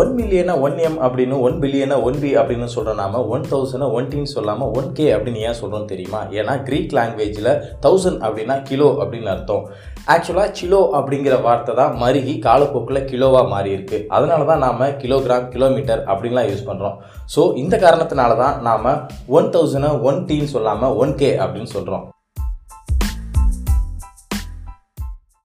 One மில்லியனை one M அப்படின்னு one பில்லியனா ஒன் பி அப்படின்னு சொல்கிற நாம ஒன் தௌசண்டை ஒன் டீன்னு சொல்லாமல் ஒன் கே அப்படின்னு ஏன் சொல்கிறோம் தெரியுமா? ஏன்னா க்ரீக் லாங்குவேஜில் தௌசண்ட் அப்படின்னா கிலோ அப்படின்னு அர்த்தம். ஆக்சுவலாக கிலோ அப்படிங்கிற வார்த்தை தான் மருகி காலப்போக்கில் கிலோவாக மாறி இருக்கு அதனால தான் நாம் கிலோகிராம் கிலோமீட்டர் அப்படின்லாம் யூஸ் பண்ணுறோம் ஸோ இந்த காரணத்தினால தான் நாம் ஒன் தௌசண்டை ஒன் டீன்னு சொல்லாமல் ஒன் கே அப்படின்னு சொல்கிறோம்